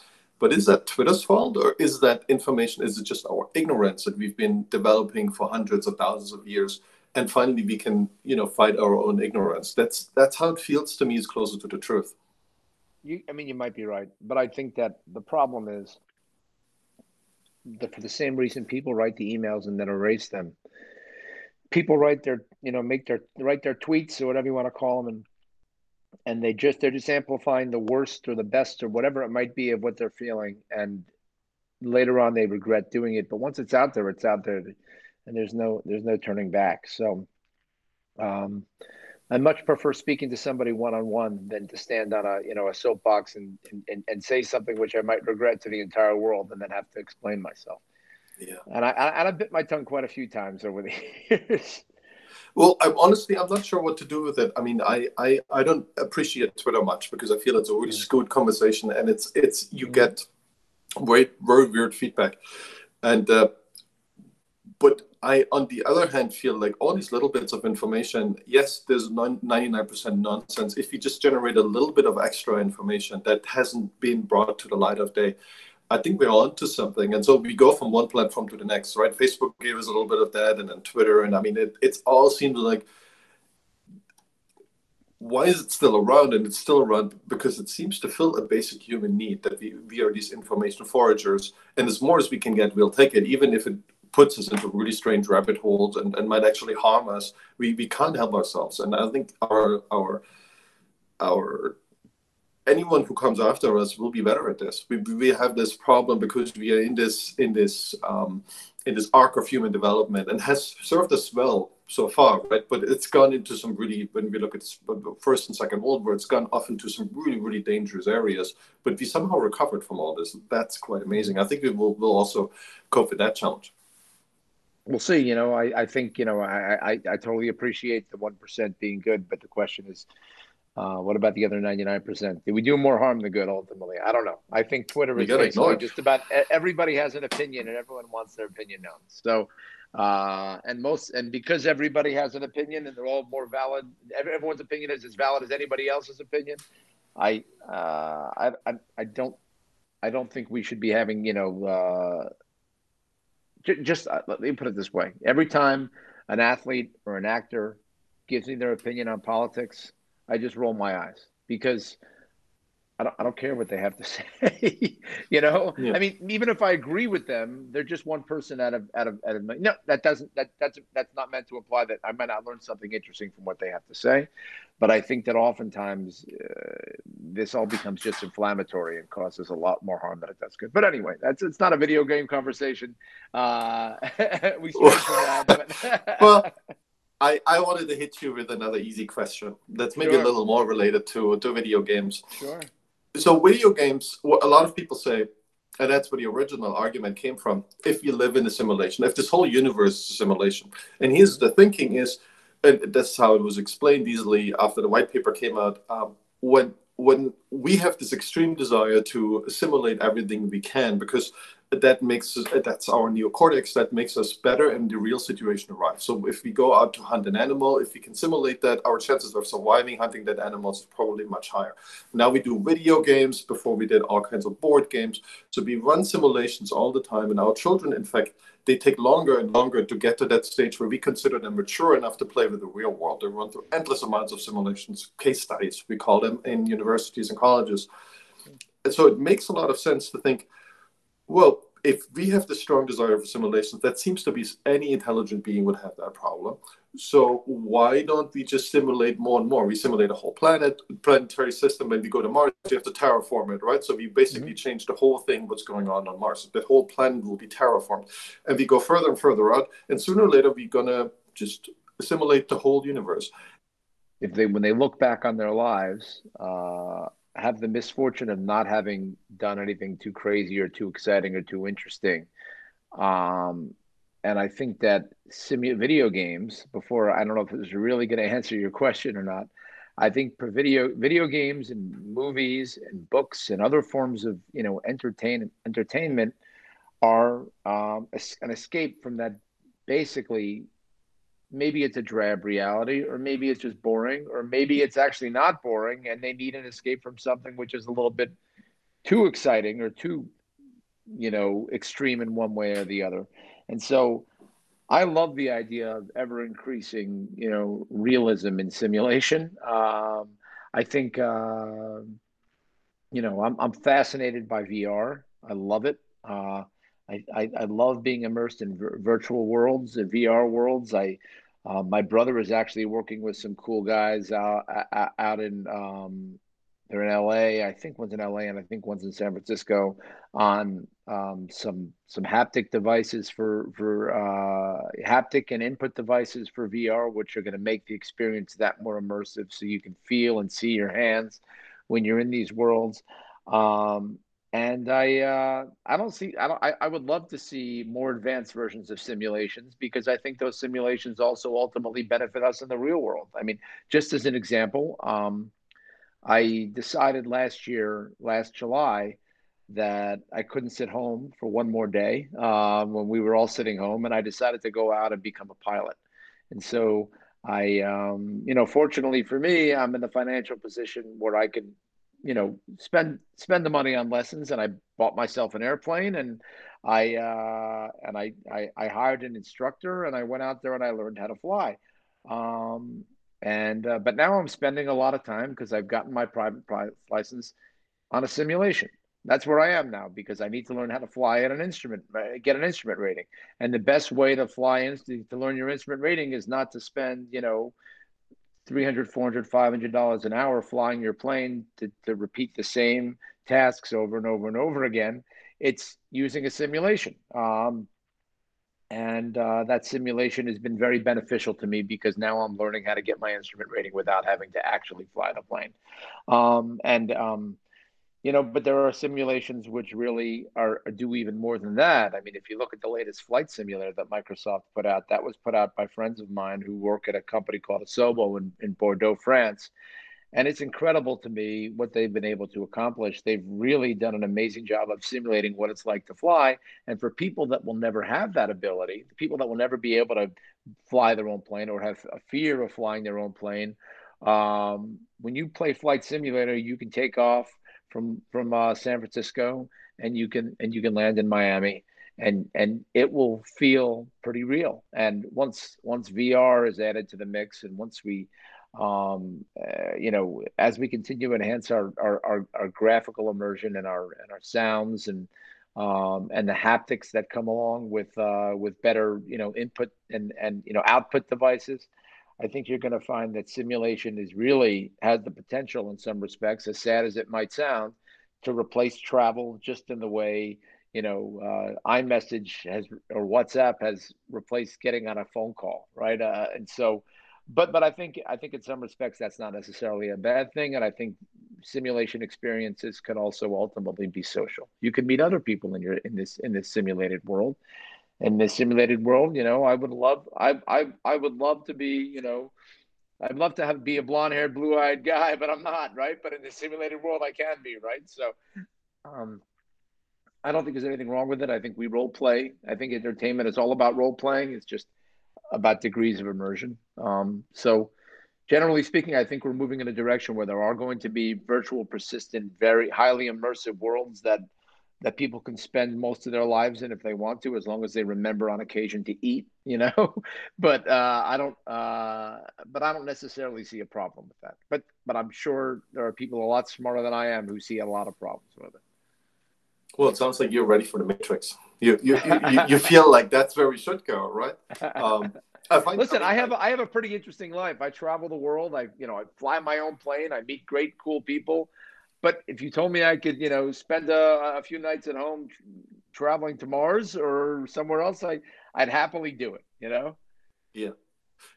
But is that Twitter's fault, or is that information? Is it just our ignorance that we've been developing for hundreds of thousands of years, and finally we can, you know, fight our own ignorance? That's that's how it feels to me. Is closer to the truth. You, I mean, you might be right, but I think that the problem is that for the same reason people write the emails and then erase them. People write their, you know, make their write their tweets or whatever you want to call them, and and they just they're just amplifying the worst or the best or whatever it might be of what they're feeling, and later on they regret doing it. But once it's out there, it's out there, and there's no there's no turning back. So, um, I much prefer speaking to somebody one on one than to stand on a you know a soapbox and, and and say something which I might regret to the entire world and then have to explain myself. Yeah, and I and I bit my tongue quite a few times over the years. Well, I'm honestly I'm not sure what to do with it. I mean, I I, I don't appreciate Twitter much because I feel it's a really mm. good conversation and it's it's you mm. get very very weird feedback, and uh, but I, on the other hand, feel like all these little bits of information, yes, there's 99% nonsense. If you just generate a little bit of extra information that hasn't been brought to the light of day, I think we're onto something. And so we go from one platform to the next, right? Facebook gave us a little bit of that, and then Twitter. And I mean, it it's all seems like why is it still around? And it's still around because it seems to fill a basic human need that we, we are these information foragers. And as more as we can get, we'll take it, even if it puts us into really strange rabbit holes and, and might actually harm us. We, we can't help ourselves. And I think our our our anyone who comes after us will be better at this. We, we have this problem because we are in this in this um, in this arc of human development and has served us well so far, right? But it's gone into some really, when we look at first and second world war, it's gone off into some really, really dangerous areas. But we somehow recovered from all this. That's quite amazing. I think we will, will also cope with that challenge we'll see. You know, I, I think you know I, I, I totally appreciate the one percent being good, but the question is, uh, what about the other ninety nine percent? Did we do more harm than good ultimately? I don't know. I think Twitter is basically just about everybody has an opinion and everyone wants their opinion known. So, uh, and most and because everybody has an opinion and they're all more valid, everyone's opinion is as valid as anybody else's opinion. I uh, I, I I don't I don't think we should be having you know uh, just uh, let me put it this way: every time an athlete or an actor gives me their opinion on politics, I just roll my eyes because I don't, I don't care what they have to say. you know, yeah. I mean, even if I agree with them, they're just one person out of out of out of no. That doesn't that that's that's not meant to imply that I might not learn something interesting from what they have to say, but I think that oftentimes uh, this all becomes just inflammatory and causes a lot more harm than it does good. But anyway, that's it's not a video game conversation. Uh, we speak for that. But well. I, I wanted to hit you with another easy question that's maybe sure. a little more related to, to video games. Sure so video games what a lot of people say and that's where the original argument came from if you live in a simulation if this whole universe is a simulation and here's the thinking is and that's how it was explained easily after the white paper came out um, when when we have this extreme desire to simulate everything we can because that makes that's our neocortex that makes us better in the real situation arrive. So if we go out to hunt an animal if we can simulate that our chances of surviving hunting that animal is probably much higher. Now we do video games. Before we did all kinds of board games. So we run simulations all the time and our children in fact they take longer and longer to get to that stage where we consider them mature enough to play with the real world. They run through endless amounts of simulations case studies we call them in universities and colleges. And so it makes a lot of sense to think well, if we have the strong desire for simulations, that seems to be any intelligent being would have that problem. So why don't we just simulate more and more? We simulate a whole planet, planetary system, and we go to Mars. You have to terraform it, right? So we basically mm-hmm. change the whole thing, what's going on on Mars. The whole planet will be terraformed, and we go further and further out. And sooner or later, we're gonna just simulate the whole universe. If they, when they look back on their lives, uh, have the misfortune of not having done anything too crazy or too exciting or too interesting. Um, and I think that simu- video games, before I don't know if it was really going to answer your question or not, I think for video video games and movies and books and other forms of you know entertain entertainment are um, an escape from that basically maybe it's a drab reality or maybe it's just boring or maybe it's actually not boring and they need an escape from something which is a little bit too exciting or too you know extreme in one way or the other. And so i love the idea of ever increasing you know realism in simulation. Um, i think uh, you know I'm, I'm fascinated by vr i love it. Uh, I, I, I love being immersed in virtual worlds and VR worlds. I uh, my brother is actually working with some cool guys out out in um, they're in LA. I think one's in LA and I think one's in San Francisco on um, some some haptic devices for for uh, haptic and input devices for VR, which are going to make the experience that more immersive, so you can feel and see your hands when you're in these worlds. Um, and I uh, I don't see I don't I, I would love to see more advanced versions of simulations because I think those simulations also ultimately benefit us in the real world. I mean, just as an example, um, I decided last year, last July, that I couldn't sit home for one more day um, when we were all sitting home, and I decided to go out and become a pilot. And so I, um, you know, fortunately for me, I'm in the financial position where I can you know spend spend the money on lessons and i bought myself an airplane and i uh, and I, I, I hired an instructor and i went out there and i learned how to fly. Um, and uh, but now i'm spending a lot of time because i've gotten my private private license on a simulation. That's where i am now because i need to learn how to fly at an instrument uh, get an instrument rating. And the best way to fly in to learn your instrument rating is not to spend you know 300 400 500 dollars an hour flying your plane to, to repeat the same tasks over and over and over again it's using a simulation. Um, and uh, that simulation has been very beneficial to me because now i'm learning how to get my instrument rating without having to actually fly the plane. Um, and um, you know but there are simulations which really are, do even more than that. I mean if you look at the latest flight simulator that microsoft put out that was put out by friends of mine who work at a company called asobo in, in bordeaux france. And it's incredible to me what they've been able to accomplish. They've really done an amazing job of simulating what it's like to fly. And for people that will never have that ability the people that will never be able to fly their own plane or have a fear of flying their own plane um, when you play flight simulator you can take off from from uh, San Francisco, and you can and you can land in Miami, and and it will feel pretty real. And once once VR is added to the mix, and once we, um, uh, you know, as we continue to enhance our, our our, our graphical immersion and our and our sounds and um, and the haptics that come along with uh, with better you know input and and you know output devices. I think you're going to find that simulation is really has the potential in some respects, as sad as it might sound, to replace travel just in the way you know uh, iMessage has or WhatsApp has replaced getting on a phone call, right? Uh, and so, but but I think I think in some respects that's not necessarily a bad thing, and I think simulation experiences can also ultimately be social. You can meet other people in your in this in this simulated world, in this simulated world. You know, I would love, I, I, I would love to be, you know, I'd love to have be a blonde haired, blue eyed guy, but I'm not, right? But in the simulated world, I can be, right? So, um, I don't think there's anything wrong with it. I think we role play. I think entertainment is all about role playing. It's just about degrees of immersion. Um, so, generally speaking, I think we're moving in a direction where there are going to be virtual, persistent, very highly immersive worlds that that people can spend most of their lives in if they want to, as long as they remember on occasion to eat, you know. but uh, I don't, uh, but I don't necessarily see a problem with that. But but I'm sure there are people a lot smarter than I am who see a lot of problems with it. Well, it sounds like you're ready for the Matrix. You you you, you feel like that's where we should go, right? Um, I Listen, I have I have a pretty interesting life. I travel the world. I you know I fly my own plane. I meet great, cool people. But if you told me I could, you know, spend a, a few nights at home traveling to Mars or somewhere else, I I'd happily do it. You know. Yeah.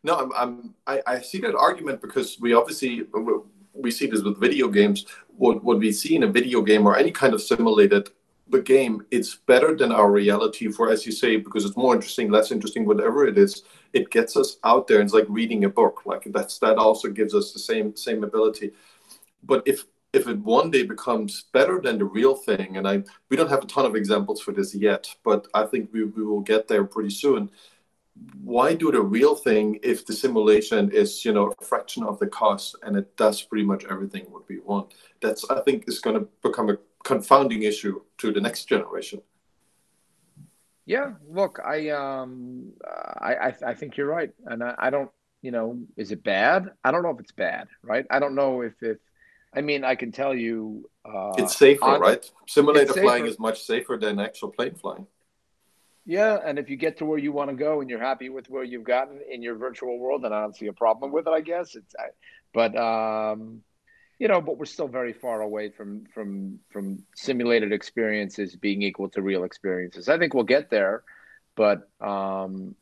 No, I'm, I'm I, I see that argument because we obviously we see this with video games. What what we see in a video game or any kind of simulated the game, it's better than our reality for, as you say, because it's more interesting, less interesting, whatever it is. It gets us out there. It's like reading a book. Like that's that also gives us the same same ability. But if if it one day becomes better than the real thing, and I we don't have a ton of examples for this yet, but I think we, we will get there pretty soon. Why do the real thing if the simulation is you know a fraction of the cost and it does pretty much everything what we want? That's I think is going to become a confounding issue to the next generation. Yeah, look, I um, I I, I think you're right, and I, I don't, you know, is it bad? I don't know if it's bad, right? I don't know if if I mean, I can tell you. Uh, it's safer, on, right? Simulator flying is much safer than actual plane flying. Yeah, and if you get to where you want to go and you're happy with where you've gotten in your virtual world, then I don't see a problem with it. I guess it's, but um, you know, but we're still very far away from from from simulated experiences being equal to real experiences. I think we'll get there, but um,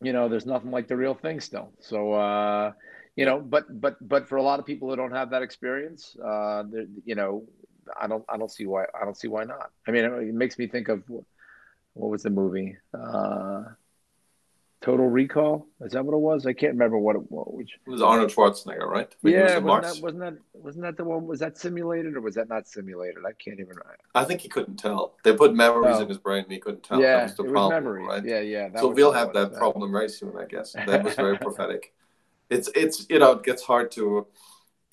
you know, there's nothing like the real thing still. So uh, you know, but but but for a lot of people who don't have that experience, uh, you know, I don't I don't see why I don't see why not. I mean, it makes me think of what was the movie? Uh, Total Recall. Is that what it was? I can't remember what it was. Which... It was Arnold Schwarzenegger, right? Yeah, wasn't that, wasn't that wasn't that the one? Was that simulated or was that not simulated? I can't even. I think he couldn't tell. They put memories oh. in his brain, and he couldn't tell. Yeah, that was the it problem, was memories. Right? Yeah, yeah. So we'll have that problem very soon, I guess. That was very prophetic. It's it's you know it gets hard to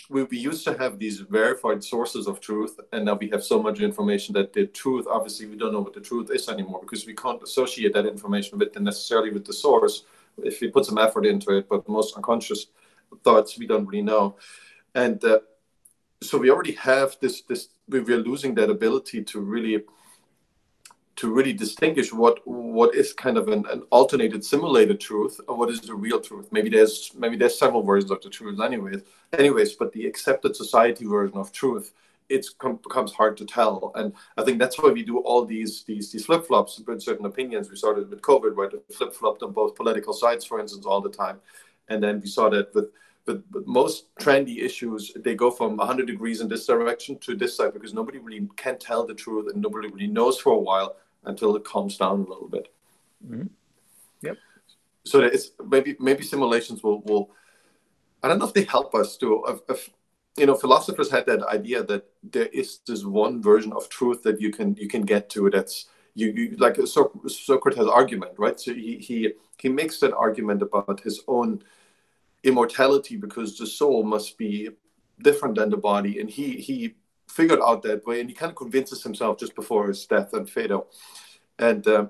we, we used to have these verified sources of truth and now we have so much information that the truth obviously we don't know what the truth is anymore because we can't associate that information with necessarily with the source. If we put some effort into it but most unconscious thoughts we don't really know. And uh, so we already have this this we, we're losing that ability to really to really distinguish what what is kind of an, an alternated simulated truth and what is the real truth. Maybe there's maybe there's several versions of the truth anyways. Anyways but the accepted society version of truth it becomes hard to tell. And i think that's why we do all these these these flip-flops with certain opinions. We started with covid where they flip-flopped on both political sides for instance all the time. And then we saw that with but most trendy issues they go from 100 degrees in this direction to this side because nobody really can tell the truth and nobody really knows for a while until it calms down a little bit. Mm-hmm. Yep. So it's maybe maybe simulations will will I don't know if they help us to if, if, you know philosophers had that idea that there is this one version of truth that you can you can get to that's you, you like so- Socrates' argument right so he he he makes that argument about his own immortality because the soul must be different than the body and he he figured out that way, and he kind of convinces himself just before his death and Phaedo. And uh,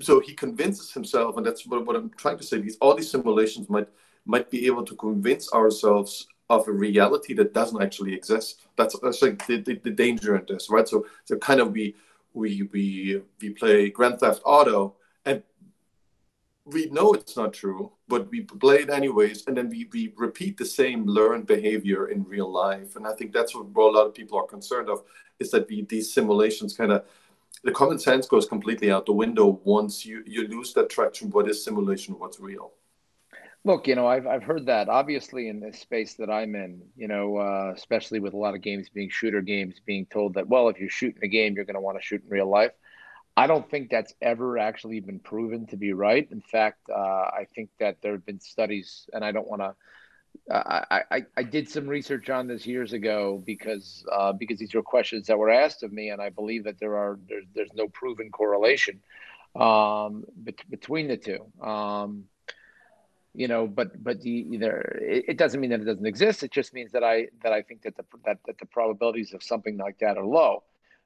so he convinces himself, and that's what, what I'm trying to say. These all these simulations might might be able to convince ourselves of a reality that doesn't actually exist. That's, that's like the, the, the danger in this, right? So so kind of we we we we play Grand Theft Auto, and we know it's not true, but we play it anyways, and then we, we repeat the same learned behavior in real life. And I think that's what a lot of people are concerned of, is that we, these simulations kind of the common sense goes completely out the window once you, you lose that traction. What is simulation? What's real? Look, you know, I've I've heard that obviously in the space that I'm in, you know, uh, especially with a lot of games being shooter games, being told that well, if you're shooting a game, you're going to want to shoot in real life. I don't think that's ever actually been proven to be right. In fact, uh, I think that there have been studies, and I don't want to. Uh, I, I, I did some research on this years ago because uh, because these were questions that were asked of me, and I believe that there are there's there's no proven correlation um, between the two. Um, you know, but but the, either it, it, doesn't mean that it doesn't exist. It just means that I that I think that the that, that the probabilities of something like that are low.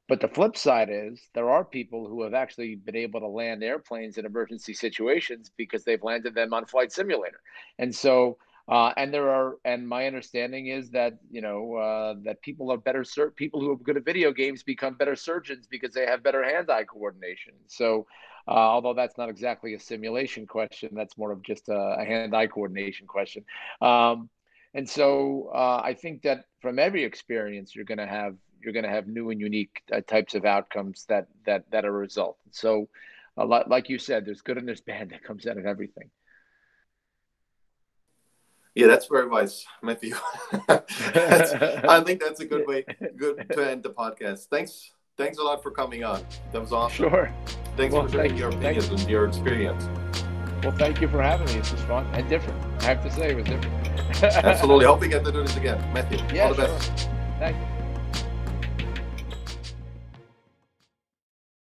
But the flip side is there are people who have actually been able to land airplanes in emergency situations because they've landed them on flight simulator. And so, uh, and there are, and my understanding is that you know uh, that people are better. Sur- people who are good at video games become better surgeons because they have better hand-eye coordination. So, uh, although that's not exactly a simulation question, that's more of just a, a hand-eye coordination question. Um, and so, uh, I think that from every experience, you're going to have you're going to have new and unique uh, types of outcomes that that that are a result. So, a lot, like you said, there's good and there's bad that comes out of everything. Yeah, that's very wise, Matthew. I think that's a good way, good to end the podcast. Thanks, thanks a lot for coming on. That was awesome. Sure. Thanks well, for sharing your opinions and your experience. Well, thank you for having me. This was fun and different. I have to say, it was different. Absolutely. Hope we get to do this again, Matthew. Yeah, all the sure. best. Thank you.